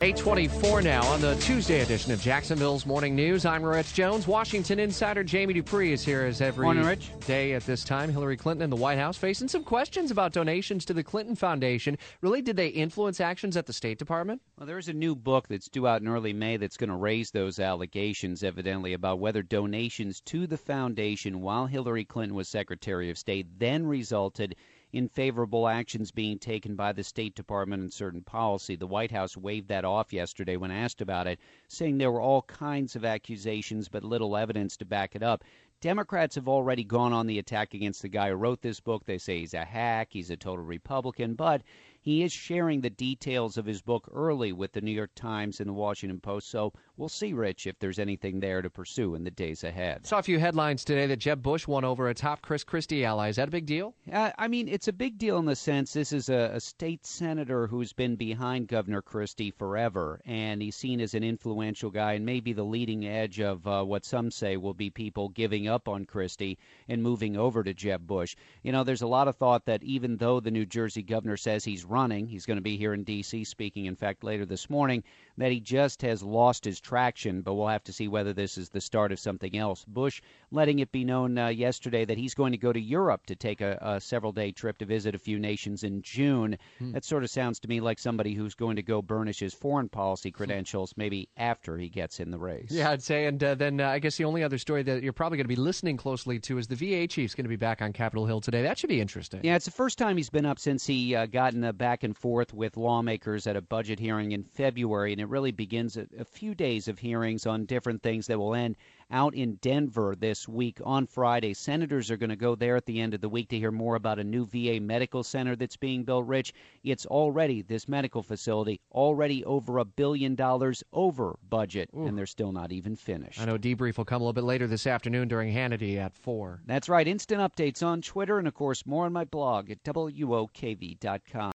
824 now on the Tuesday edition of Jacksonville's Morning News. I'm Rich Jones. Washington insider Jamie Dupree is here as every Morning, Rich. day at this time. Hillary Clinton and the White House facing some questions about donations to the Clinton Foundation. Really, did they influence actions at the State Department? Well, there's a new book that's due out in early May that's going to raise those allegations, evidently, about whether donations to the foundation while Hillary Clinton was Secretary of State then resulted in favorable actions being taken by the State Department and certain policy. The White House waved that off yesterday when asked about it, saying there were all kinds of accusations but little evidence to back it up. Democrats have already gone on the attack against the guy who wrote this book. They say he's a hack, he's a total Republican, but he is sharing the details of his book early with the New York Times and the Washington Post. So we'll see, Rich, if there's anything there to pursue in the days ahead. Saw a few headlines today that Jeb Bush won over a top Chris Christie ally. Is that a big deal? Uh, I mean, it's a big deal in the sense this is a, a state senator who's been behind Governor Christie forever, and he's seen as an influential guy and maybe the leading edge of uh, what some say will be people giving up on Christie and moving over to Jeb Bush. You know, there's a lot of thought that even though the New Jersey governor says he's running, he's going to be here in D.C. speaking, in fact, later this morning, that he just has lost his traction, but we'll have to see whether this is the start of something else. Bush letting it be known uh, yesterday that he's going to go to Europe to take a, a several day trip to visit a few nations in June. Hmm. That sort of sounds to me like somebody who's going to go burnish his foreign policy credentials maybe after he gets in the race. Yeah, I'd say. And uh, then uh, I guess the only other story that you're probably going to be listening closely to is the VA chief's going to be back on Capitol Hill today. That should be interesting. Yeah, it's the first time he's been up since he uh, got in a back and forth with lawmakers at a budget hearing in February, and it really begins a, a few days of hearings on different things that will end out in Denver this week on Friday. Senators are going to go there at the end of the week to hear more about a new VA medical center that's being built. Rich, it's already, this medical facility, already over a billion dollars over budget, Ooh. and they're still not even finished. I know debrief will come a little bit later this afternoon during Hannity at 4. That's right. Instant updates on Twitter and, of course, more on my blog at WOKV.com.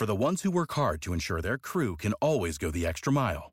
For the ones who work hard to ensure their crew can always go the extra mile,